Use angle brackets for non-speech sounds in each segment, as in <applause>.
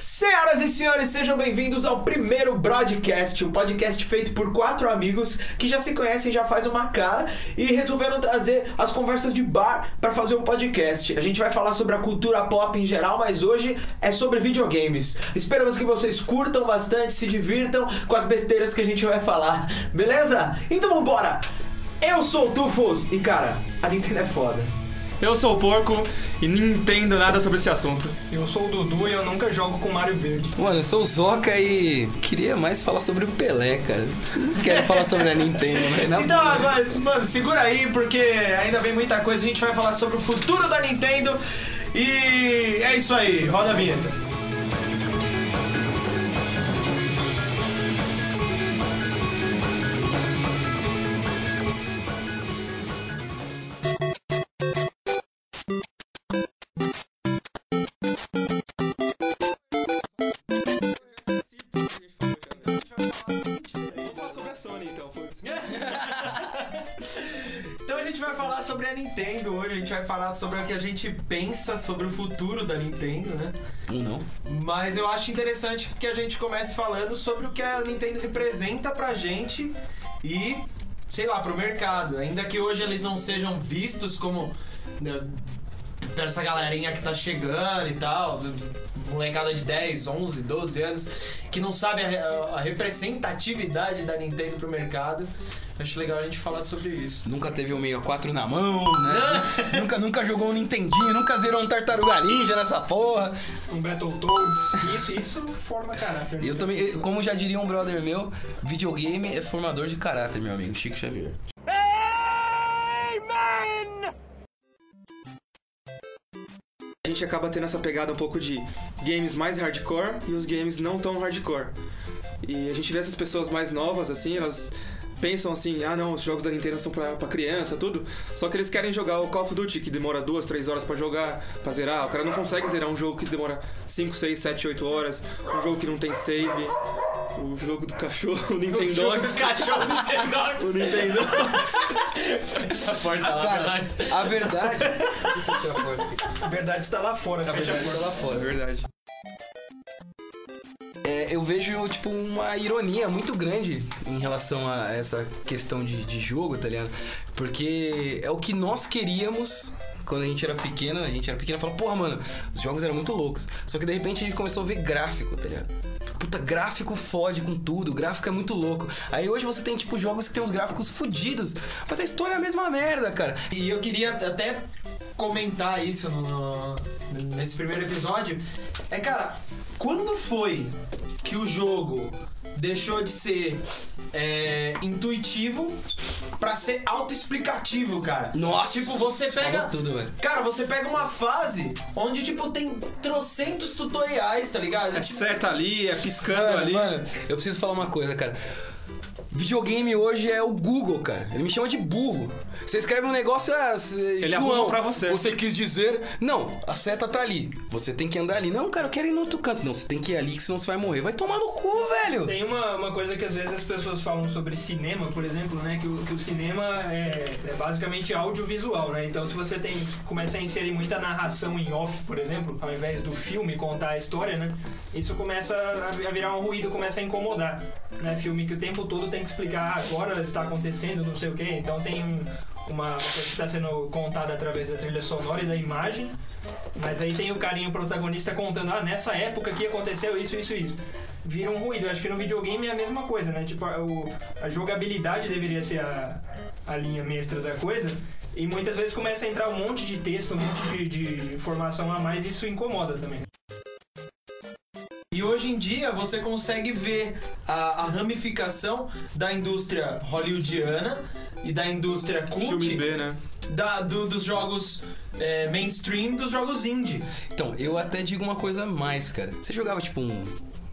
Senhoras e senhores, sejam bem-vindos ao primeiro Broadcast, um podcast feito por quatro amigos que já se conhecem já faz uma cara e resolveram trazer as conversas de bar para fazer um podcast. A gente vai falar sobre a cultura pop em geral, mas hoje é sobre videogames. Esperamos que vocês curtam bastante, se divirtam com as besteiras que a gente vai falar, beleza? Então vambora! Eu sou o Tufos e cara, a Nintendo é foda. Eu sou o Porco e não entendo nada sobre esse assunto. Eu sou o Dudu e eu nunca jogo com Mario Verde. Mano, eu sou o Zoca e queria mais falar sobre o Pelé, cara. Não quero falar sobre a Nintendo, né? Não. Então, agora, mano, segura aí, porque ainda vem muita coisa. A gente vai falar sobre o futuro da Nintendo. E é isso aí, roda a vinheta. Falar sobre a Nintendo hoje, a gente vai falar sobre o que a gente pensa sobre o futuro da Nintendo, né? Ou não? Mas eu acho interessante que a gente comece falando sobre o que a Nintendo representa pra gente e, sei lá, pro mercado. Ainda que hoje eles não sejam vistos como né, pra essa galerinha que tá chegando e tal, molecada de 10, 11, 12 anos, que não sabe a, a representatividade da Nintendo pro mercado. Acho legal a gente falar sobre isso. Nunca teve um 64 na mão, né? <laughs> nunca, nunca jogou um Nintendinho, nunca zerou um Tartaruga Ninja nessa porra. Um Battletoads. Isso, isso forma caráter. Eu também, eu- como já diria um brother meu, videogame é formador de caráter, meu amigo, Chico Xavier. A gente acaba tendo essa pegada um pouco de games mais hardcore e os games não tão hardcore. E a gente vê essas pessoas mais novas, assim, elas pensam assim, ah não, os jogos da Nintendo são pra, pra criança, tudo. Só que eles querem jogar o Call of Duty, que demora duas, três horas pra jogar, pra zerar. O cara não consegue zerar um jogo que demora 5, 6, 7, 8 horas, um jogo que não tem save. O jogo do cachorro, o Nintendogs. cachorro Nintendo. O Nintendo. <laughs> Fecha a porta lá, Cara, verdade. a verdade. A porta. A verdade está lá fora. A verdade porta. tá lá fora. É verdade. É, eu vejo, tipo, uma ironia muito grande em relação a essa questão de, de jogo, tá ligado? Porque é o que nós queríamos quando a gente era pequeno. A gente era pequeno e falava, porra, mano, os jogos eram muito loucos. Só que de repente a gente começou a ver gráfico, tá ligado? Puta, gráfico fode com tudo, gráfico é muito louco. Aí hoje você tem, tipo, jogos que tem uns gráficos fodidos, mas a história é a mesma merda, cara. E eu queria até comentar isso no- no- nesse primeiro episódio. É, cara, quando foi que o jogo deixou de ser é, intuitivo pra ser autoexplicativo, cara? Nossa, Tipo, você pega. tudo, velho. Cara, você pega uma fase onde, tipo, tem trocentos tutoriais, tá ligado? É Tipo, seta ali, é piscando Mano, ali. mano, eu preciso falar uma coisa, cara. Videogame hoje é o Google, cara. Ele me chama de burro. Você escreve um negócio, ah, Ele arruma pra você. Você quis dizer. Não, a seta tá ali. Você tem que andar ali. Não, cara, eu quero ir no outro canto. Não, você tem que ir ali, que senão você vai morrer. Vai tomar no cu, velho. Tem uma, uma coisa que às vezes as pessoas falam sobre cinema, por exemplo, né? Que o, que o cinema é, é basicamente audiovisual, né? Então se você tem começa a inserir muita narração em off, por exemplo, ao invés do filme contar a história, né? Isso começa a, a virar um ruído, começa a incomodar, né? Filme que o tempo todo tem que explicar ah, agora está acontecendo, não sei o quê. Então tem um- uma coisa que está sendo contada através da trilha sonora e da imagem. Mas aí tem o carinho protagonista contando, ah, nessa época que aconteceu isso, isso, isso. Vira um ruído. Acho que no videogame é a mesma coisa, né? Tipo, a, o- a jogabilidade deveria ser a, a linha mestra da coisa. E muitas vezes começa a entrar um monte de texto, um monte de, de informação a mais e isso incomoda também. E hoje em dia você consegue ver a, a ramificação da indústria hollywoodiana e da indústria cult Filme B, né? da- do- dos jogos é, mainstream dos jogos indie. Então, eu até digo uma coisa a mais, cara. Você jogava, tipo, um,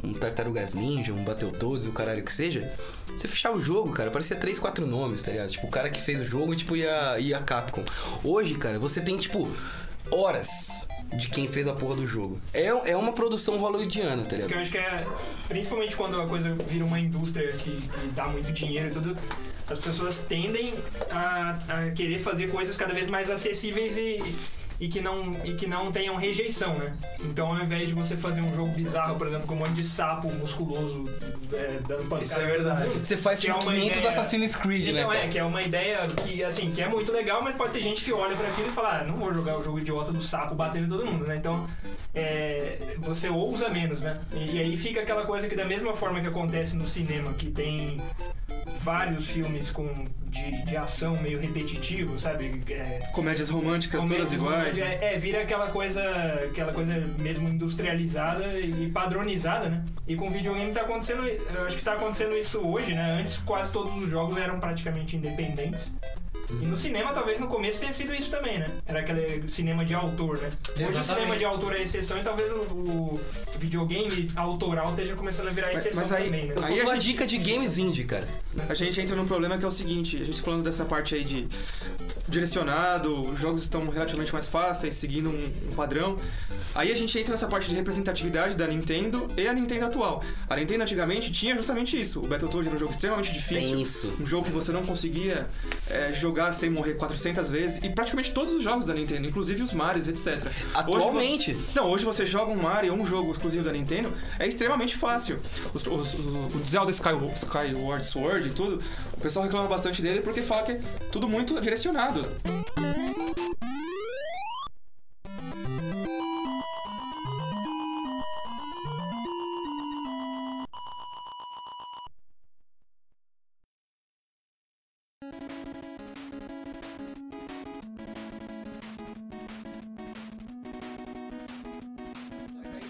um Tartarugas Ninja, um Battletoads, o caralho que seja. Você fechava o jogo, cara, parecia três, quatro nomes, tá ligado? Tipo, o cara que fez o jogo e, tipo, ia, ia a Capcom. Hoje, cara, você tem, tipo, horas de quem fez a porra do jogo. É, é uma produção hollywoodiana, tá Porque ligado? eu acho que é, principalmente quando a coisa vira uma indústria que, que dá muito dinheiro e tudo, as pessoas tendem a, a querer fazer coisas cada vez mais acessíveis e, e que não, e que não tenham rejeição, né? Então ao invés de você fazer um jogo bizarro, por exemplo, com um monte de sapo musculoso é, dando pancada. Isso é verdade. Você faz Que é tipo uma 500 ideia- Assassin's Creed, né? Então, é, que é uma ideia que, assim, que é muito legal, mas pode ter gente que olha pra aquilo e fala, ah, não vou jogar o jogo idiota do sapo batendo em todo mundo, né? Então, é, você ousa menos, né? E, e aí fica aquela coisa que da mesma forma que acontece no cinema, que tem vários filmes com de, de ação meio repetitivo, sabe? É, Comédias românticas todas comédias, iguais. É, é, vira aquela coisa, aquela coisa mesmo industrializada e padronizada, né? E com videogame tá acontecendo, eu acho que tá acontecendo isso hoje, né? Antes quase todos os jogos eram praticamente independentes. E no cinema, talvez no começo tenha sido isso também, né? Era aquele cinema de autor, né? Hoje o cinema de autor é exceção e talvez o, o videogame autoral esteja começando a virar Mas- exceção mas aí- também, né? Eu Aí a gente- dica de games indie, cara. A gente entra num problema que é o seguinte, a gente falando dessa parte aí de direcionado, os jogos estão relativamente mais fáceis, seguindo um, um padrão. Aí a gente entra nessa parte de representatividade da Nintendo e a Nintendo atual. A Nintendo antigamente tinha justamente isso. O Battletoad era um jogo extremamente difícil. Tenso. Um jogo que você não conseguia é, jogar sem morrer 400 vezes. E praticamente todos os jogos da Nintendo, inclusive os Marios, etc. Atualmente. Hoje, não, hoje você joga um Mario ou um jogo exclusivo da Nintendo, é extremamente fácil. Os, os, o o Zelda Sky, Skyward Sword e tudo, o pessoal reclama bastante dele porque fala que é tudo muito direcionado.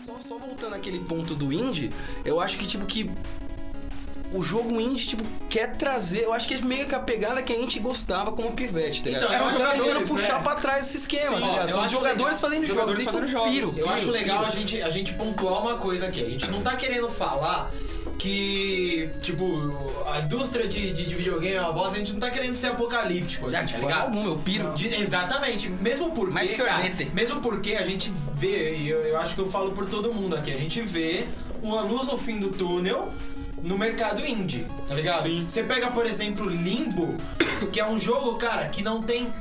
Só, só voltando àquele ponto do indie, eu acho que, tipo, que o jogo indie, tipo, quer trazer. Eu acho que é meio que a pegada que a gente gostava como pivete, tá ligado? Então, eram Os caras tentando puxar né? pra trás esse esquema, Sim, tá ligado? São os jogadores legal. fazendo Jogadores jogos. Isso fazendo eu jogos. piro. Eu acho piro, legal a piro. gente, a gente pontuar uma coisa aqui. A gente não tá querendo falar que, tipo, a indústria de, de, de videogame é uma bosta. A gente não tá querendo ser apocalíptico. aqui, Ah, de tá alguma, eu piro. De- exatamente. Mesmo porque, Mais cara, sorvete. mesmo porque a gente vê, e eu, eu acho que eu falo por todo mundo aqui, a gente vê uma luz no fim do túnel no mercado indie, tá ligado? Sim. Você pega, por exemplo, Limbo, <coughs> que é um jogo, cara, que não tem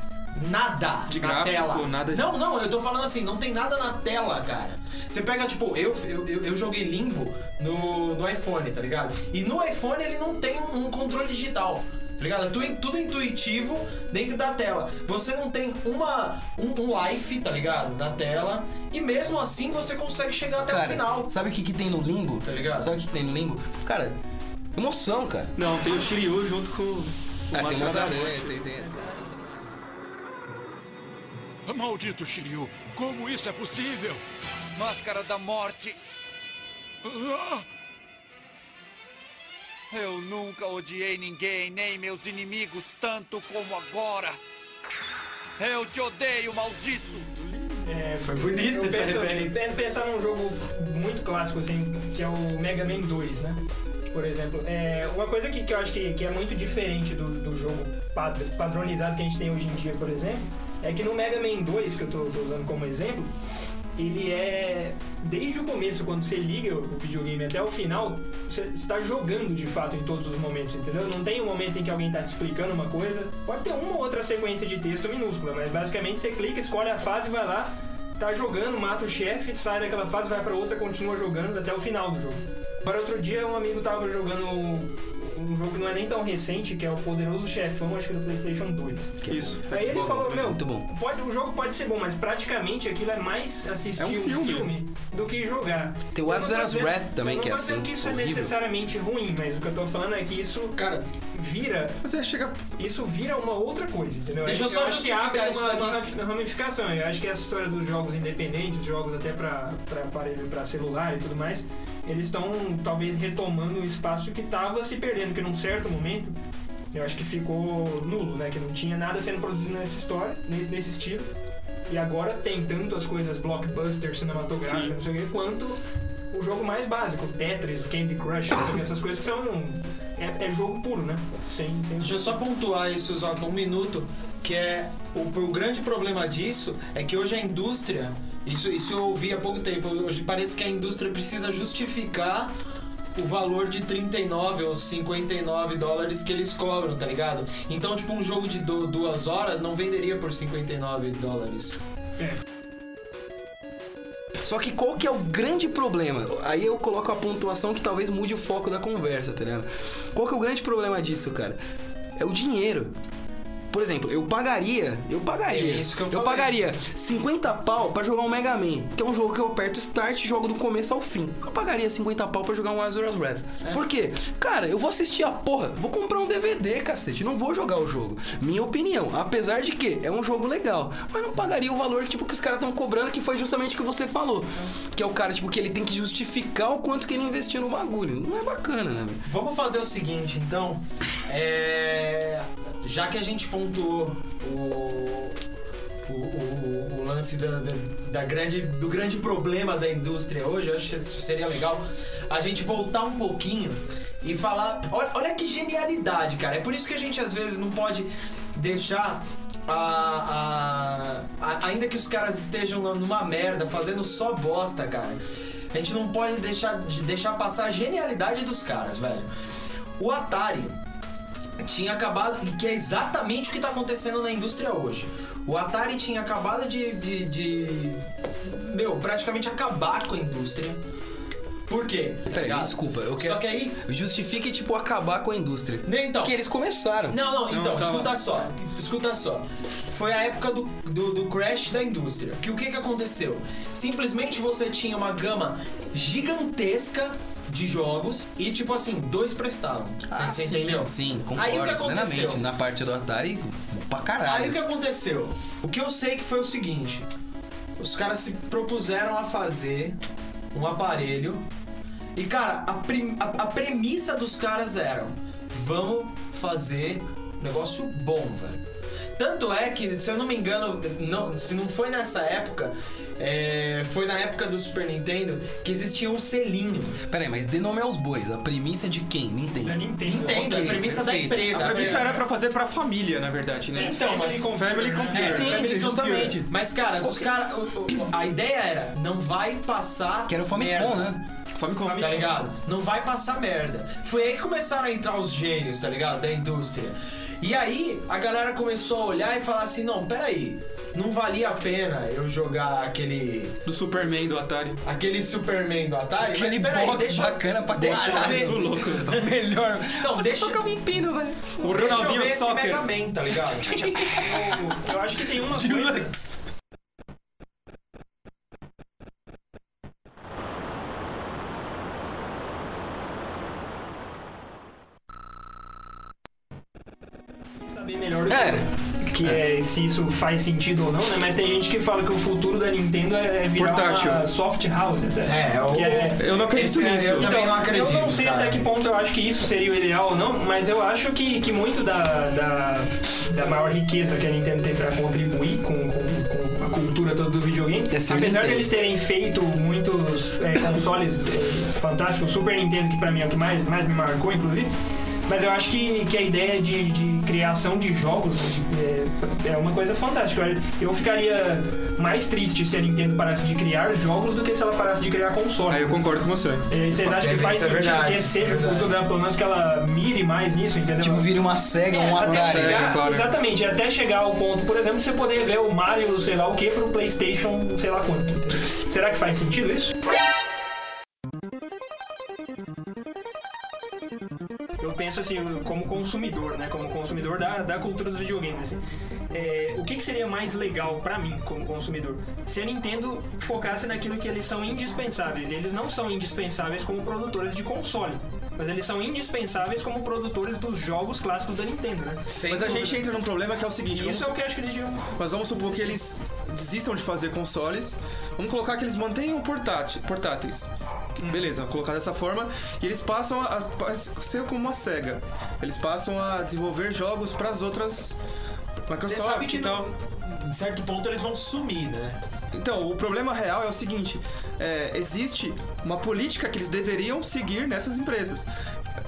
nada De na gráfico, tela. nada de- Não, não, eu tô falando assim, não tem nada na tela, cara. Você pega, tipo, eu, eu, eu, joguei Limbo no, no iPhone, tá ligado? E no iPhone ele não tem um, um controle digital. Tá ligado? É tu- tudo intuitivo dentro da tela. Você não tem uma, um, um life, tá ligado? Na tela. E mesmo assim você consegue chegar até o Cara, final. sabe o que, que tem no limbo? Tá ligado? Sabe o que, que tem no limbo? Cara, emoção, cara. Não, tem o Shiryu junto com o Ah, tem Máscara umas da aranhas, Morte. tem, tem. Maldito Shiryu, como isso é possível? Máscara da Morte. Ah! Eu nunca odiei ninguém, nem meus inimigos, tanto como agora. Eu te odeio, maldito! É, Foi bonita eu essa penso, referência. penso- Pensar num jogo muito clássico, assim, que é o Mega Man 2, né? Por exemplo. É, uma coisa que, que eu acho que, que é muito diferente do, do jogo pad- padronizado que a gente tem hoje em dia, por exemplo, é que no Mega Man 2, que eu tô, tô usando como exemplo, ele é. Desde o começo, quando você liga o videogame até o final, você está jogando de fato em todos os momentos, entendeu? Não tem um momento em que alguém está te explicando uma coisa. Pode ter uma ou outra sequência de texto minúscula, mas basicamente você clica, escolhe a fase, vai lá, tá jogando, mata o chefe, sai daquela fase, vai pra outra, continua jogando até o final do jogo. Agora, outro dia, um amigo tava jogando um jogo que não é nem tão recente, que é o Poderoso Chefão, acho que do PlayStation 2. Isso, Aí ele Xbox falou, também. meu, Muito bom. Pode, o jogo pode ser bom, mas praticamente aquilo é mais assistir É um filme. do que jogar. Tem o dizendo- Wrath também, que é não tô dizendo assim, que isso é horrível. necessariamente ruim, mas o que eu tô falando é que isso Cara, vira Mas é, chega. isso vira uma outra coisa, entendeu? Deixa eu só que justificar isso uma, uma ramificação. Eu acho que essa história dos jogos independentes, jogos até pra, pra aparelho, pra celular e tudo mais, eles estão talvez retomando o espaço que tava se perdendo, que num certo momento eu acho que ficou nulo, né? Que não tinha nada sendo produzido nessa história, nesse, nesse estilo. E agora tem tanto as coisas blockbuster, cinematográficas, Sim. não sei o quê, quanto o jogo mais básico, Tetris, Candy Crush, essas coisas que são. É, é jogo puro, né? Sem, sem Deixa eu só pontuar isso, só com um minuto, que é o, o grande problema disso é que hoje a indústria, isso, isso eu ouvi há pouco tempo, hoje parece que a indústria precisa justificar o valor de 39 ou 59 dólares que eles cobram, tá ligado? Então, tipo, um jogo de du- duas horas não venderia por 59 dólares. Só que qual que é o grande problema? Aí eu coloco a pontuação que talvez mude o foco da conversa, tá ligado? Qual que é o grande problema disso, cara? É o dinheiro. Por exemplo, eu pagaria, eu pagaria, É isso que eu eu pagaria 50 pau pra jogar um Mega Man, que é um jogo que eu aperto start e jogo do começo ao fim. Eu pagaria 50 pau pra jogar um Azura's Wrath. É. Por quê? Cara, eu vou assistir a porra, vou comprar um DVD, cacete, não vou jogar o jogo. Minha opinião, apesar de que é um jogo legal, mas não pagaria o valor tipo que os caras estão cobrando, que foi justamente o que você falou. Que é o cara tipo que ele tem que justificar o quanto que ele investiu no bagulho. Não é bacana, né? Vamos fazer o seguinte, então. É, Já que a gente pontuou o, o, o- o lance da, da- da grande, do grande problema da indústria hoje, eu acho que seria legal a gente voltar um pouquinho e falar. Olha, olha que genialidade, cara. É por isso que a gente às vezes não pode deixar. A, a- a- ainda que os caras estejam numa merda, fazendo só bosta, cara. A gente não pode deixar de deixar passar a genialidade dos caras, velho. O Atari tinha acabado, que é exatamente o que tá acontecendo na indústria hoje. O Atari tinha acabado de, de, de- meu, praticamente acabar com a indústria. Por quê? Tá Peraí, ligado? desculpa, eu quero. Só que aí, Justifique, tipo, acabar com a indústria. nem então. Que eles começaram. Não, não, então, tava- escuta só. Escuta só. Foi a época do, do, do crash da indústria. Que o que que aconteceu? Simplesmente você tinha uma gama gigantesca de jogos e, tipo assim, dois prestavam. você sim, entendeu? Sim, concordo Aí o que aconteceu? plenamente. Na parte do Atari, pra caralho. Aí o que aconteceu? O que eu sei que foi o seguinte: os caras se propuseram a fazer um aparelho. E, cara, a, a- a premissa dos caras era: vamos fazer um negócio bom, velho. Tanto é que, se eu não me engano, não- se não foi nessa época, é, foi na época do Super Nintendo que existia um selinho. Peraí, mas dê nome aos bois. A premissa é de quem? Nintendo. Da Nintendo. Nintendo, a Ok, premissa da perfeito. empresa. A premissa era pra fazer pra família, na verdade, né? Então, mas Family Family Computer, Computer. É, Sim, Family sim, Computer. justamente. Mas, cara, os cara, a ideia era, não vai passar. Que era o Famicom, merda, né? Famicom. Tá ligado? Não vai passar merda. Foi aí que começaram a entrar os gênios, tá ligado? Da indústria. E aí, a galera começou a olhar e falar assim: não, peraí. Não valia a pena eu jogar aquele. Do Superman do Atari. aquele Superman do Atari. Aquele mas box deixa, bacana pra deixa eu caralho. ver. Do louco. <laughs> Melhor. Não, Você deixa- tocava um pino, velho. O Deixa eu Ronaldinho Soccer. Mega Man, tá ligado? Eu, <laughs> eu acho que tem uma coisa. É se isso faz sentido ou não, né? Mas tem gente que fala que o futuro da Nintendo é virar Portátil. uma soft house, até. É, o- Que é- Eu não acredito é- nisso. eu também não acredito. Eu não sei cara. até que ponto eu acho que isso seria o ideal ou não, mas eu acho que, que muito da, da, da maior riqueza que a Nintendo tem pra contribuir com, com, com a cultura toda do videogame, É apesar Nintendo. de eles terem feito muitos é, consoles é, fantásticos, o Super Nintendo, que pra mim é o que mais, mais me marcou, inclusive. Mas eu acho que, que a ideia de, de criação de jogos é, é uma coisa fantástica. Eu- ficaria mais triste se a Nintendo parasse de criar jogos do que se ela parasse de criar consoles. Aí eu concordo com você. É, Vocês acham que faz é sentido verdade, que esse seja o futuro dela, pelo menos que ela mire mais nisso, entendeu? Tipo, vira uma SEGA, um até Atari. Sega, chegar, claro. Exatamente, até chegar ao ponto, por exemplo, você poder ver o Mario, sei lá o que, pro Playstation, sei lá quanto. Será que faz sentido isso? Assim, como consumidor, né? Como consumidor da, da cultura dos videogames, assim. É, o que, que seria mais legal pra mim, como consumidor? Se a Nintendo focasse naquilo que eles são indispensáveis. E eles não são indispensáveis como produtores de console. Mas eles são indispensáveis como produtores dos jogos clássicos da Nintendo, né? Sem Mas a dúvida. gente entra num problema que é o seguinte. Isso é vamos- o que eu acho que eles deviam... Mas vamos supor que eles desistam de fazer consoles. Vamos colocar que eles mantenham portáti- portáteis. Beleza, vamos colocar dessa forma. E eles passam a, a ser como uma SEGA. Eles passam a desenvolver jogos para as outras Você Microsoft sabe que e tal. em certo ponto eles vão sumir, né? Então, o problema real é o seguinte: é, existe uma política que eles deveriam seguir nessas empresas.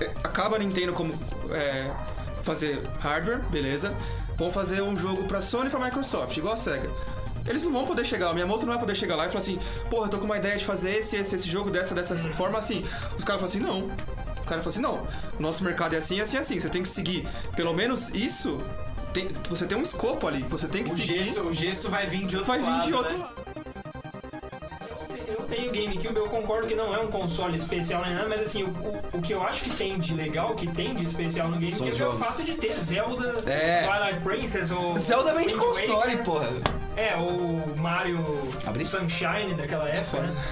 É, Acaba a Nintendo como é, fazer hardware, beleza? Vão fazer um jogo pra Sony e pra Microsoft, igual a Sega. Eles não vão poder chegar, a Miyamoto não vai poder chegar lá e falar assim, porra, eu tô com uma ideia de fazer esse, esse, esse jogo dessa, dessa forma assim. Os caras falam assim, não. O cara fala assim, não, o nosso mercado é assim, assim, assim. Você tem que seguir pelo menos isso tem, você tem um escopo ali, você tem que O seguir. gesso, o gesso vai vir de outro vai lado. vir de outro né? lado. Tenho GameCube, eu concordo que não é um console especial nem nada, mas assim, o, o, o que eu acho que tem de legal, que tem de especial no GameCube é o fato de ter Zelda, É. Twilight Princess ou. Zelda vem de console, Waker. porra. É, o Mario Abri? Sunshine daquela época, foda. né?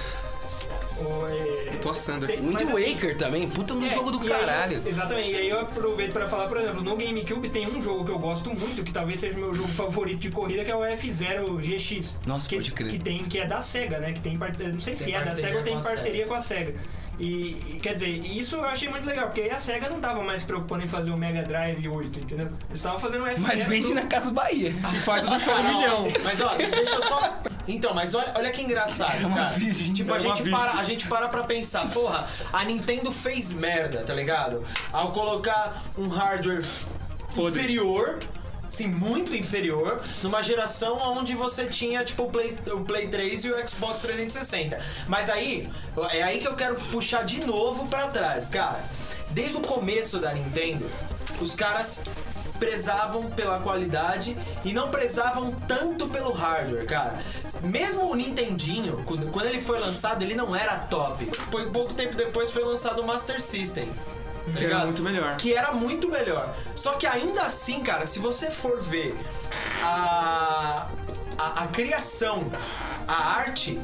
O, é, Eu tô assando aqui. Wind mas, assim, Waker também, puta no É, jogo do e aí- caralho. exatamente, e aí eu aproveito pra falar, por exemplo, no GameCube tem um jogo que eu gosto muito, que talvez seja o meu jogo favorito de corrida, que é o F0 GX. Nossa, que, pode crer. Que, tem, que é da SEGA, né? Que tem não sei se Tem é da parceria SEGA ou tem com a parceria com a SEGA. E, e, quer dizer, isso eu achei muito legal, porque aí a SEGA não tava mais se preocupando em fazer o Mega Drive 8, entendeu? Eles estavam fazendo o F0. Mas vende do- na Casa Bahia. <laughs> E faz o do show milhão. Mas ó, deixa eu só. Então, mas olha, olha que engraçado, É uma cara. virgem. Tipo, a É uma gente, virgem. para, a gente para pra pensar, porra, a Nintendo fez merda, tá ligado? Ao colocar um hardware inferior. Sim, muito inferior, numa geração onde você tinha, tipo, o Play, o Play 3 e o Xbox 360. Mas aí, é aí que eu quero puxar de novo pra trás, cara. Desde o começo da Nintendo, os caras prezavam pela qualidade e não prezavam tanto pelo hardware, cara. Mesmo o Nintendinho, quando ele foi lançado, ele não era top. Foi pouco tempo depois foi lançado o Master System. Tá Que era muito melhor. Que era muito melhor. Só que ainda assim, cara, se você for ver a, a, a criação, a arte,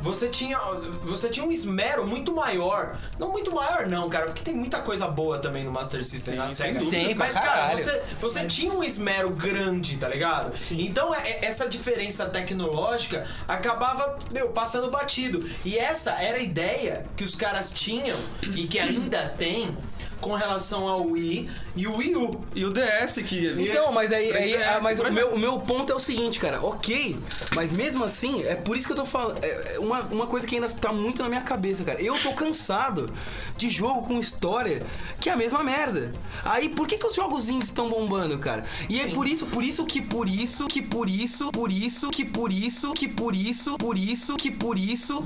você tinha, você tinha um esmero muito maior. Não muito maior, não, cara, porque tem muita coisa boa também no Master System Tem, na SEGA. dúvida. Tem Mas, cara, você, você tinha um esmero grande, tá ligado? Então, é- é- essa diferença tecnológica acabava, meu, passando batido. E essa era a ideia que os caras tinham e que ainda tem com relação ao Wii e o Wii U. E o DS que. Então, mas aí, aí 3DS, ah, mas o meu, o meu ponto é o seguinte, cara, ok, mas mesmo assim, é por isso que eu tô falando. É é uma, uma coisa que ainda tá muito na minha cabeça, cara. Eu tô cansado de jogo com história que é a mesma merda. Aí, por que, que os jogos indies estão bombando, cara? E é por isso, por isso que por isso, que por isso, por isso, que por isso, que por isso, por isso, que por isso.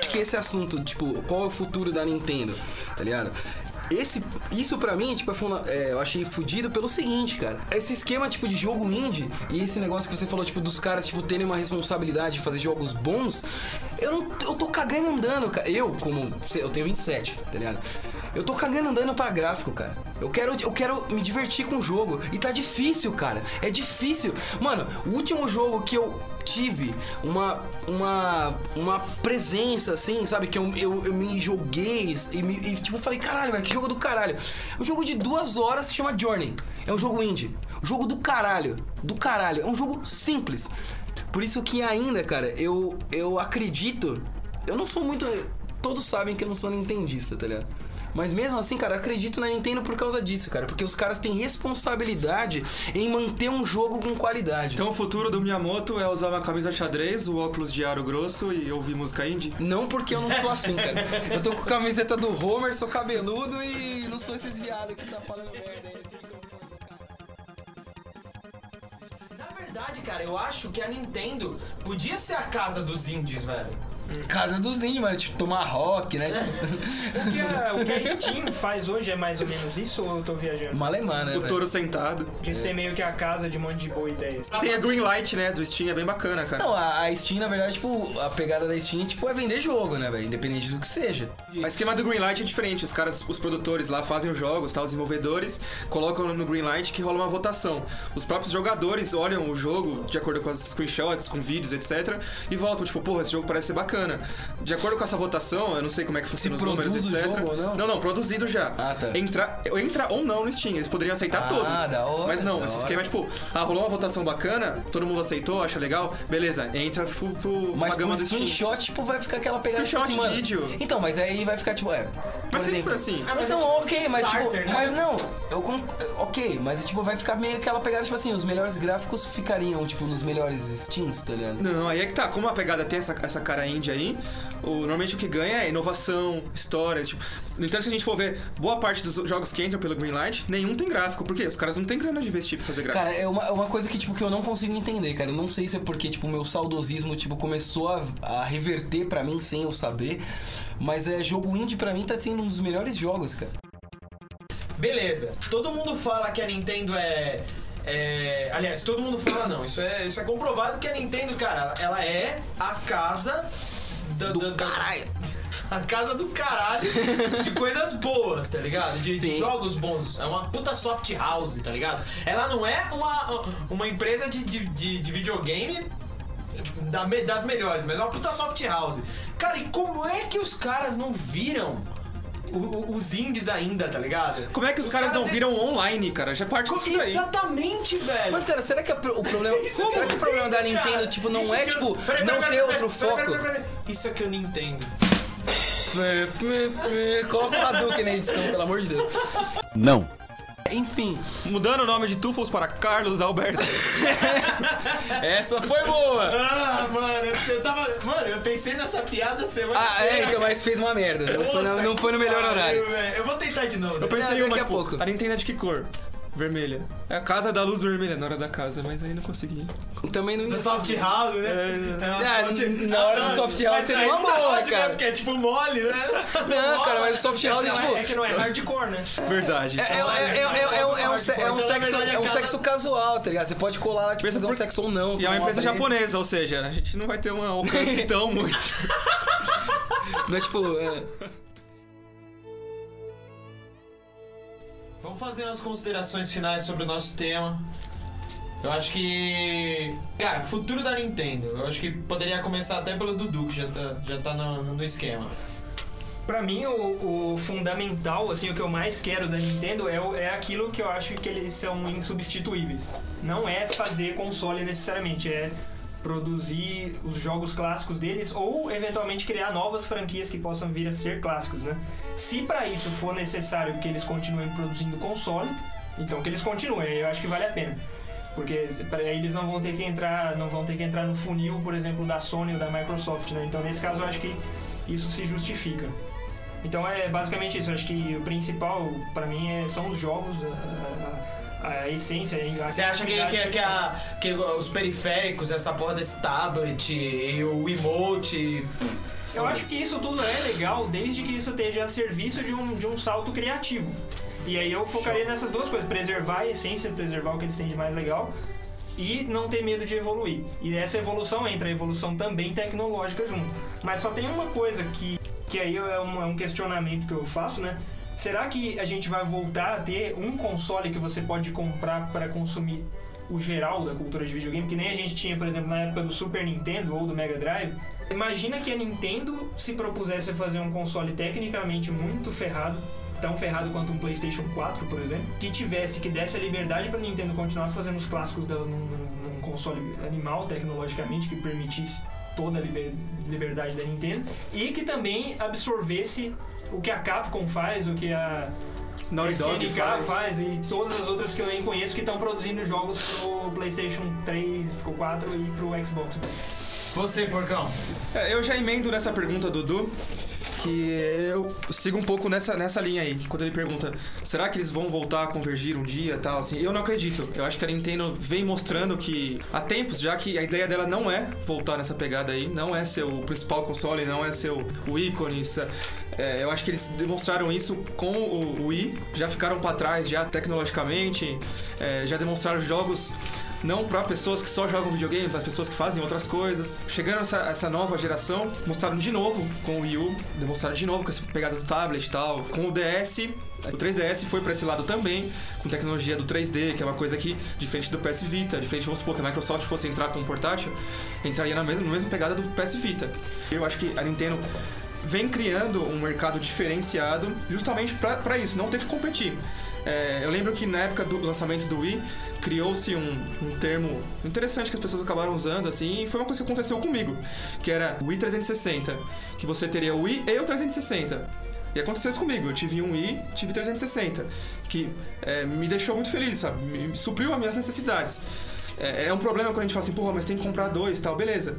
Acho <laughs> que esse assunto, tipo, qual é o futuro da Nintendo, tá ligado? Esse, isso pra mim, tipo, é funda- é, eu achei fudido pelo seguinte, cara. Esse esquema, tipo, de jogo indie e esse negócio que você falou, tipo, dos caras, tipo, terem uma responsabilidade de fazer jogos bons, eu não. Eu tô cagando andando, cara. Eu, como. Eu tenho 27, tá ligado? Eu tô cagando andando pra gráfico, cara. Eu quero, eu quero me divertir com o jogo. E tá difícil, cara. É difícil. Mano, o último jogo que eu tive uma uma uma presença assim, sabe? Que eu, eu, eu me joguei e, me, e, tipo falei, caralho, velho, que jogo do caralho. Um jogo de duas horas se chama Journey. É um jogo indie. Um jogo do caralho. Do caralho. É um jogo simples. Por isso que ainda, cara, eu, eu acredito. Eu não sou muito. Todos sabem que eu não sou nintendista, tá ligado? Mas mesmo assim, cara, eu acredito na Nintendo por causa disso, cara. Porque os caras têm responsabilidade em manter um jogo com qualidade. Então o futuro do Miyamoto é usar uma camisa xadrez, o óculos de aro grosso e ouvir música indie? Não porque eu não sou assim, cara. Eu tô com a camiseta do Homer, sou cabeludo e não sou esses viados que tá falando merda aí nesse microfone. Na verdade, cara, eu acho que a Nintendo podia ser a casa dos indies, velho. Casa dos índios, mano. Tipo, tomar rock, né? O que, a, o que a Steam faz hoje é mais ou menos isso ou eu tô viajando? Uma alemã, né? O velho? touro sentado. De ser meio que a casa de um monte de boa ideias. Tem a Green Light, né, do Steam, é bem bacana, cara. Não, a, a Steam, na verdade, tipo, a pegada da Steam, tipo, é vender jogo, né, velho? Independente do que seja. O esquema do Greenlight é diferente. Os caras, os produtores lá fazem os jogos, tá? Os desenvolvedores colocam no Greenlight que rola uma votação. Os próprios jogadores olham o jogo de acordo com as screenshots, com vídeos, etc. E voltam, tipo, porra, esse jogo parece ser bacana. De acordo com essa votação, eu não sei como é que funciona os números, etc. jogo ou não? Não, não, produzido já. Ah, tá. Entra, entra ou não no Steam. Eles poderiam aceitar Ah, todos. da hora, Mas não, da esse hora. esquema é tipo, ah, rolou uma votação bacana, todo mundo aceitou, acha legal, beleza, entra pro, pro Mas uma gama do Steam. screenshot, tipo, vai ficar aquela pegada tipo Screenshot, assim, mano. vídeo. Então, mas aí vai ficar, tipo, é. Mas sempre foi assim. Ah, mas então, é tipo ok, mas tipo. Né? Mas não, eu. Ok, mas tipo, vai ficar meio aquela pegada, tipo assim, os melhores gráficos ficariam, tipo, nos melhores Steams, tá ligado? Não, aí é que tá. Como a pegada tem essa, essa cara indie aí, o, normalmente o que ganha é inovação, histórias. Tipo, no entanto, se a gente for ver boa parte dos jogos que entram pelo Greenlight, nenhum tem gráfico. Por quê? Os caras não têm grana de investir pra fazer gráfico. Cara, é uma, é uma coisa que, tipo, que eu não consigo entender, cara. Eu não sei se é porque, tipo, o meu saudosismo, tipo, começou a, a reverter pra mim sem eu saber. Mas é jogo indie pra mim tá sendo um dos melhores jogos, cara. beleza. Todo mundo fala que a Nintendo é. é- aliás, todo mundo fala não. Isso é, isso é comprovado que a Nintendo, cara, ela é a casa da- Do da- da- caralho. <laughs> a casa do caralho de coisas boas, tá ligado? De, de jogos bons. É uma puta soft house, tá ligado? Ela não é uma, uma empresa de, de, de- de videogame da das melhores, mas é uma puta soft house. Cara, e como é que os caras não viram o- os indies ainda, tá ligado? Como é que os, caras, não viram online, cara? Já parte disso daí. Exatamente, velho. Mas, cara, será que a o problema. Isso será que o problema da cara, Nintendo, tipo, não isso é, eu- tipo, Peraí, não peraí, ter peraí, outro peraí, foco? peraí, peraí, peraí. Isso é que eu não entendo. Coloca o Hadouken na edição, pelo amor de Deus. Não. Enfim, Mudando o nome de Tufos para Carlos Alberto. <laughs> essa foi boa! Ah, mano, eu, tava. Mano, eu pensei nessa piada semana. Ah, é, inteira, então, cara. mas fez uma merda. Não foi, no- não foi no melhor horário. velho. Eu vou tentar de novo. Eu pensei em daqui uma, a tipo, pouco. a Nintendo é de que cor? Vermelha. É a casa da luz vermelha na hora da casa, mas aí não consegui. Também não Do soft house, né? É, uma Ah, na hora do soft house uma não né? cara. Porque é tipo mole, né? <laughs> Não, cara, mas o soft house, Não, tipo. é, é que não é hardcore, né? Verdade. É, é, é, é, é, é, um- é é sexo, é casual, tá ligado? Você pode colar lá, tipo, fazer um por- sexo ou não. E é uma tomar empresa japonesa, ou seja, a gente não vai ter um <laughs> alcance tão muito. Mas, tipo, Vamos fazer umas considerações finais sobre o nosso tema. Eu acho que. Cara, futuro da Nintendo. Eu acho que poderia começar até pelo Dudu, que já tá, já tá no, no esquema. Pra mim, o, o fundamental, assim, o que eu mais quero da Nintendo é, é aquilo que eu acho que eles são insubstituíveis. Não é fazer console necessariamente, é produzir os jogos clássicos deles ou eventualmente criar novas franquias que possam vir a ser clássicos, né? Se pra isso for necessário que eles continuem produzindo console, então que eles continuem, eu acho que vale a pena. Porque para eles não vão ter que entrar, não vão ter que entrar no funil, por exemplo, da Sony ou da Microsoft, né? Então nesse caso eu acho que isso se justifica. Então é basicamente isso. Eu acho que o principal pra mim é- são os jogos, a, a- a essência. a Você acha que, que, que, a- que os periféricos, essa porra desse tablet e o emote. Eu acho que isso tudo é legal desde que isso esteja a serviço de um, de um salto criativo. E aí eu focaria nessas duas coisas: preservar a essência, preservar o que eles têm de mais legal e não ter medo de evoluir. E essa evolução entra a evolução também tecnológica junto. Mas só tem uma coisa que, que aí é um, é um questionamento que eu faço, né? Será que a gente vai voltar a ter um console que você pode comprar para consumir o geral da cultura de videogame, que nem a gente tinha, por exemplo, na época do Super Nintendo ou do Mega Drive? Imagina que a Nintendo se propusesse a fazer um console tecnicamente muito ferrado, tão ferrado quanto um PlayStation 4, por exemplo, que tivesse, que desse a liberdade para Nintendo continuar fazendo os clássicos dela num, num- num console animal tecnologicamente que permitisse toda a liber- liberdade da Nintendo e que também absorvesse o que a Capcom faz, o que a Naughty Dog SNK faz. faz e todas as outras que eu nem conheço que estão produzindo jogos pro PlayStation 3, pro 4 e pro Xbox. Você, porcão. É, eu já emendo nessa pergunta, Dudu, que eu sigo um pouco nessa, nessa linha aí. Quando ele pergunta, será que eles vão voltar a convergir um dia tal, assim? Eu não acredito. Eu acho que a Nintendo vem mostrando que há tempos, já que a ideia dela não é voltar nessa pegada aí, não é ser o principal console, não é ser o, o ícone. isso é- eu acho que eles demonstraram isso com o, Wii, já ficaram pra trás já tecnologicamente, é, já demonstraram jogos não para pessoas que só jogam videogame, para pessoas que fazem outras coisas. Chegando essa, essa nova geração, mostraram de novo com o Wii U, demonstraram de novo com essa pegada do tablet e tal. Com o DS, o 3DS foi para esse lado também, com tecnologia do 3D, que é uma coisa que, diferente do PS Vita, diferente, vamos supor, que a Microsoft fosse entrar com um portátil, entraria na mesma, na mesma pegada do PS Vita. Eu acho que a Nintendo vem criando um mercado diferenciado justamente para isso, não ter que competir. É, eu lembro que na época do lançamento do Wii, criou-se um, um termo interessante que as pessoas acabaram usando, assim, e foi uma coisa que aconteceu comigo, que era Wii 360, que você teria o Wii e o 360. E aconteceu isso comigo, eu tive um Wii, tive 360, que é, me deixou muito feliz, sabe? Me supriu as minhas necessidades. É, é um problema quando a gente fala assim, porra, mas tem que comprar dois tal, beleza.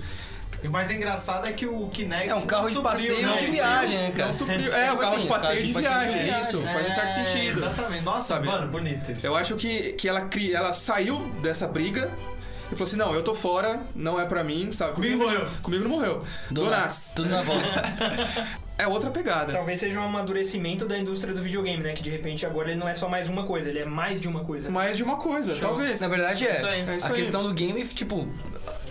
E o mais engraçado é que o Kinect. É um carro de supriu, passeio né? de viagem, né, cara? Supriu- é, o Tipo carro assim, de passeio de viagem, isso, faz um certo É, sentido. Exatamente. Nossa, Sabe? mano, bonito isso. Eu acho que, que ela, cri- ela saiu dessa briga Ele falou assim: não, eu tô fora, não é pra mim, sabe? Comigo morreu. Comigo não morreu. Donas. Tudo na voz. <laughs> É outra pegada. Talvez seja um amadurecimento da indústria do videogame, né? Que de repente agora ele não é só mais uma coisa, ele é mais de uma coisa. Mais de uma coisa, talvez. Na verdade é. Isso aí. É isso a aí. questão do game, tipo,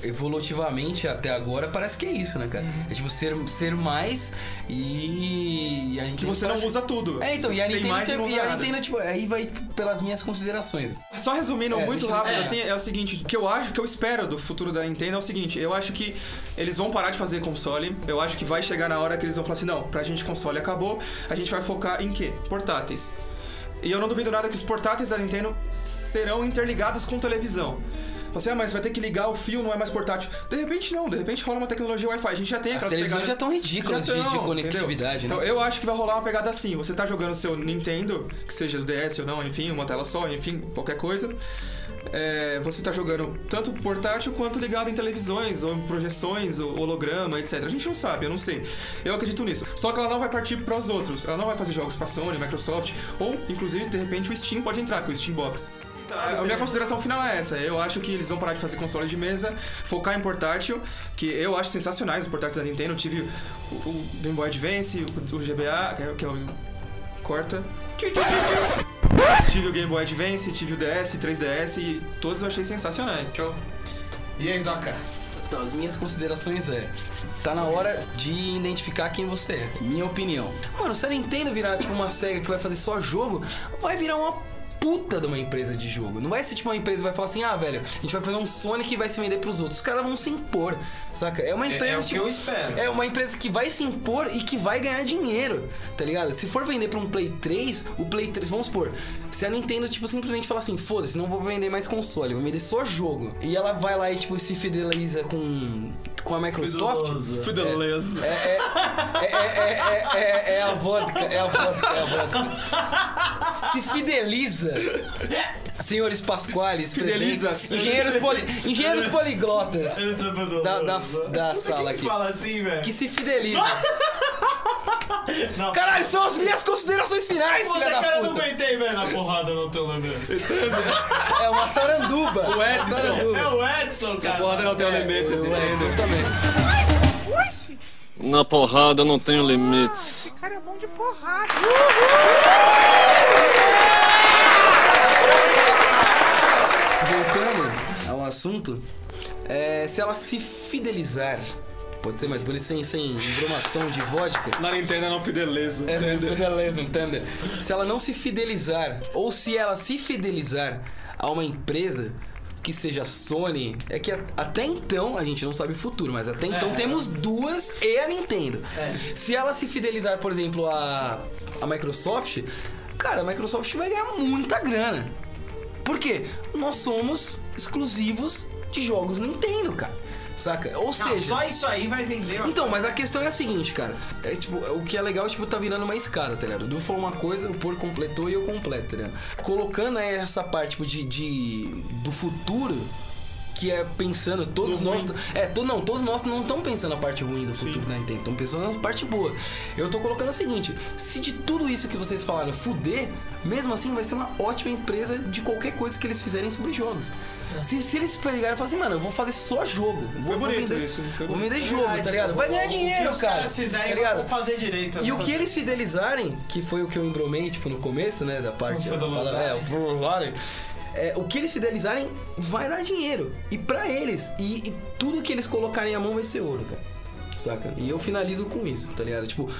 evolutivamente até agora, parece que é isso, né, cara? Uhum. É tipo ser, ser mais e. a Nintendo Que você não parece- usa tudo. É, então, e a Nintendo, mais e não e a. Nintendo, tipo, aí vai pelas minhas considerações. Só resumindo É, muito rápido, é. assim, é o seguinte, o que eu acho, o que eu espero do futuro da Nintendo é o seguinte, eu acho que eles vão parar de fazer console, eu acho que vai chegar na hora que eles vão falar assim, não, pra gente console acabou, a gente vai focar em quê? Portáteis. E eu não duvido nada que os portáteis da Nintendo serão interligados com televisão. Você, ah, mas vai ter que ligar o fio, não é mais portátil. De repente não, de repente rola uma tecnologia Wi-Fi. A gente já tem As aquelas televisões pegadas- já tão ridículas Já de- de conectividade, entendeu? né? Então eu acho que vai rolar uma pegada assim. Você tá jogando seu Nintendo, que seja do DS ou não, enfim, uma tela só, enfim, qualquer coisa. É, você tá jogando tanto portátil quanto ligado em televisões, ou projeções, ou holograma, etc. A gente não sabe, eu não sei. Eu acredito nisso. Só que ela não vai partir para os outros. Ela não vai fazer jogos pra Sony, Microsoft, ou inclusive, de repente, o Steam pode entrar, com o Steam Box. A minha consideração final é essa. Eu acho que eles vão parar de fazer console de mesa, focar em portátil, que eu acho sensacionais os portáteis da Nintendo. Eu tive o, o Game Boy Advance, o, o GBA, que é, o. Corta. Tive o Game Boy Advance, tive o DS, 3DS e todos eu achei sensacionais. Show. E aí, Zoca? Então, as minhas considerações é. Tá na hora de identificar quem você é. Minha opinião. Mano, se a Nintendo virar tipo uma SEGA que vai fazer só jogo, vai virar uma puta de uma empresa de jogo. Não vai ser tipo uma empresa que vai falar assim, ah, velho, a gente vai fazer um Sonic que vai se vender pros outros. Os caras vão se impor, saca? É uma empresa é o que tipo, eu espero. É uma empresa que vai se impor e que vai ganhar dinheiro, tá ligado? Se for vender pra um Play 3, o Play 3, vamos supor, se a Nintendo, tipo, simplesmente fala assim, foda-se, não vou vender mais console, vou vender só jogo. E ela vai lá e, tipo, se fideliza com, com a Microsoft. Fideleza. É, é, é, é, é, é, é a vodka, é a vodka, é a vodka. Se fideliza. <laughs> Senhores Pasquales, presentes, engenheiros, poli, <laughs> engenheiros poliglotas da, da, da sala aqui. Fala assim, velho. Que se fideliza. <laughs> Não. Caralho, são as minhas considerações finais, Puta, filha da cara, eu não puta. aguentei, velho, na porrada no teu lembrança. É uma saranduba. O Edson. Saranduba. É o Edson, cara. Porrada não tem elementos, O entendeu? Edson também. Na porrada não tenho limites. Voltando ao assunto, é, se ela se fidelizar, pode ser mais bonito sem, sem bromação de vodka. Na Nintendo não fidelizo. É, fideleza, entende? Se ela não se fidelizar, ou se ela se fidelizar a uma empresa que seja Sony, é que a- até então a gente não sabe o futuro, mas até então É. temos duas e a Nintendo. É. Se ela se fidelizar, por exemplo, a, a Microsoft, cara, a Microsoft vai ganhar muita grana. Por quê? Nós somos exclusivos de jogos Nintendo, cara. Saca? Ou Não, seja. só isso aí vai vender. Então, mas a questão é a seguinte, cara. É tipo, o que é legal, tipo, tá virando uma escada, tá ligado? Du falou uma coisa, o Por completou e eu completo, tá ligado? Colocando essa parte, tipo, de, de do futuro, que é pensando, todos Do nós. ruim. É, to, não, todos nós não estão pensando na parte ruim do futuro da Nintendo, estão pensando na parte boa. Eu tô colocando o seguinte: se de tudo isso que vocês falaram fuder, mesmo assim vai ser uma ótima empresa de qualquer coisa que eles fizerem sobre jogos. Se, se eles pegarem e falarem assim, mano, eu vou fazer só jogo. Vou, vou bonito vender, isso, foi Vou bonito. vender jogo, tá ligado? Vai ganhar dinheiro, o que cara. caras fizerem, tá ligado? vão fazer direito. E o que eles fidelizarem, que foi o que eu embromei, tipo, no começo, né, da parte... O fidelizarem. É, o. É, o que eles fidelizarem vai dar dinheiro. E pra eles, e, e tudo que eles colocarem à mão vai ser ouro, cara. Saca? E eu finalizo com isso, tá ligado? Tipo,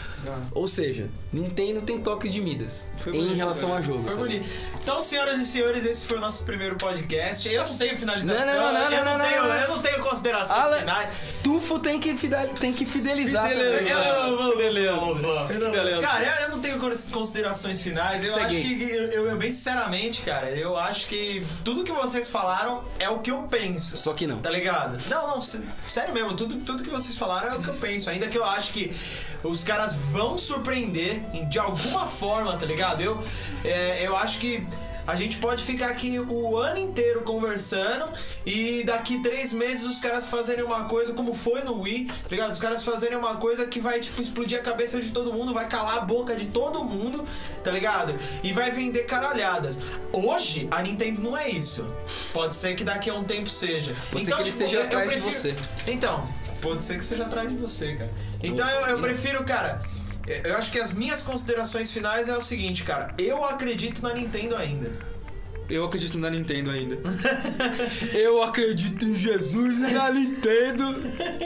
ou seja, Nintendo tem toque de Midas Foi em bonito, relação velho. a jogo. Foi tá bonito. Então, senhoras e senhores, esse foi o nosso primeiro podcast. Eu não tenho finalização. Não, não, não, não, eu, não, não, tenho, não, não. eu não tenho considerações Ale- finais. Tufo tem que, fidel- tem que fidelizar. Beleza, também, eu-. Beleza. Cara, eu, não tenho cons- considerações finais. Eu Segue acho que, eu, eu- bem sinceramente, cara, eu acho que tudo que vocês falaram é o que eu penso. Só que não. Tá ligado? Não, não, sé- sério mesmo, tudo, tudo que vocês falaram é o que eu penso. Ainda que eu acho que os caras vão surpreender de alguma forma, tá ligado? Eu, é, eu acho que a gente pode ficar aqui o ano inteiro conversando e daqui três meses os caras fazerem uma coisa como foi no Wii, tá ligado? Os caras fazerem uma coisa que vai, tipo, explodir a cabeça de todo mundo, vai calar a boca de todo mundo, tá ligado? E vai vender caralhadas. Hoje, a Nintendo não é isso. Pode ser que daqui a um tempo seja. Pode ser que ele esteja atrás de você. Então, pode ser que seja atrás de você, cara. Então eu, eu prefiro, cara. Eu acho que as minhas considerações finais é o seguinte, cara. Eu acredito na Nintendo ainda. Eu acredito na Nintendo ainda. <laughs> Eu acredito em Jesus e na Nintendo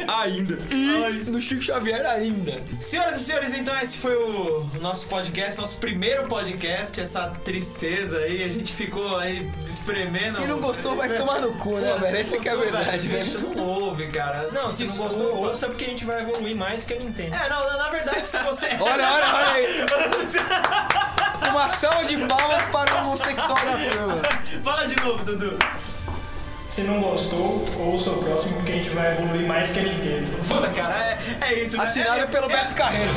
ainda. e no Chico Xavier ainda. Senhoras e senhores, então esse foi o nosso podcast, nosso primeiro podcast, essa tristeza aí, a gente ficou aí espremendo. Se não gostou, vai tomar no cu, né, velho? Essa que é a verdade, velho. Não ouve, cara. Não, se não gostou, ouça porque a gente vai evoluir mais que a Nintendo. É, não, na- verdade, se você. <laughs> Olha, olha, olha aí. <laughs> Uma salva de palmas para o homossexual da <laughs> Fala de novo, Dudu. Se não gostou, ouça o próximo porque a gente vai evoluir mais que a Nintendo. Puta, cara, é, é isso. né? Assinado é, pelo é, Beto Carreiro.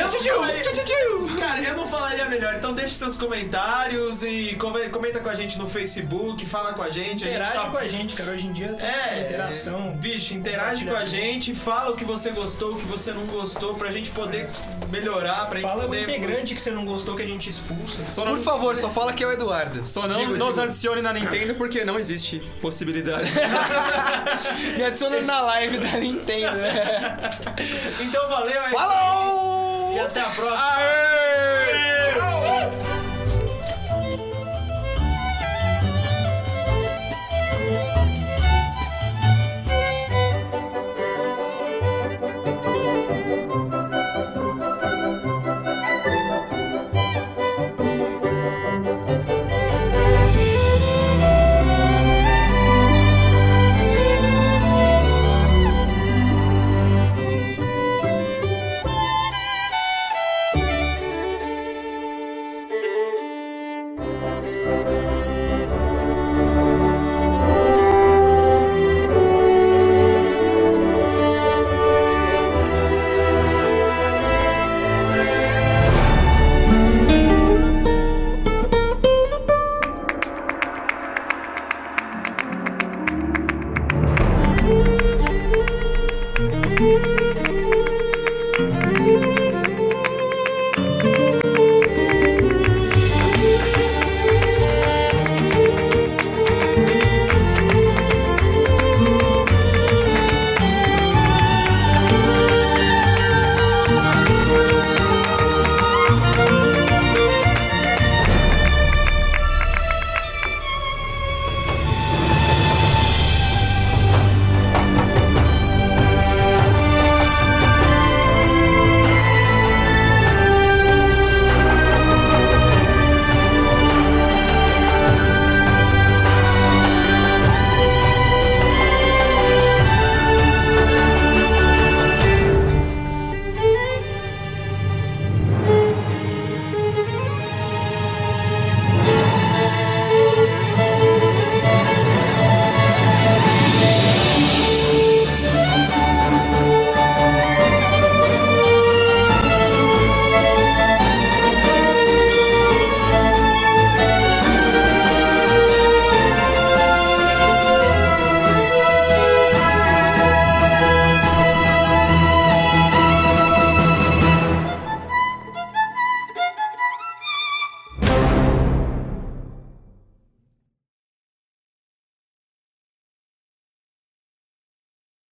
Eu falaria- tchu, tchu, tchu. Cara, eu não falaria melhor. Então deixe seus comentários e come- comenta com a gente no Facebook, fala com a gente. Interage a gente tá... com a gente, cara. Hoje em dia tem essa É, interação. bicho, interage com a gente, fala o que você gostou, o que você não gostou, pra gente poder melhorar, pra gente Fala o poder... integrante que você não gostou que a gente expulsa. Só não, Por favor, só fala que é o Eduardo. só não Digo, nos digo. adicione na Nintendo porque não existe possibilidade. <laughs> Me adiciona na live da Nintendo, né? <laughs> Então valeu, é aí. Falou! E até a próxima. Aê!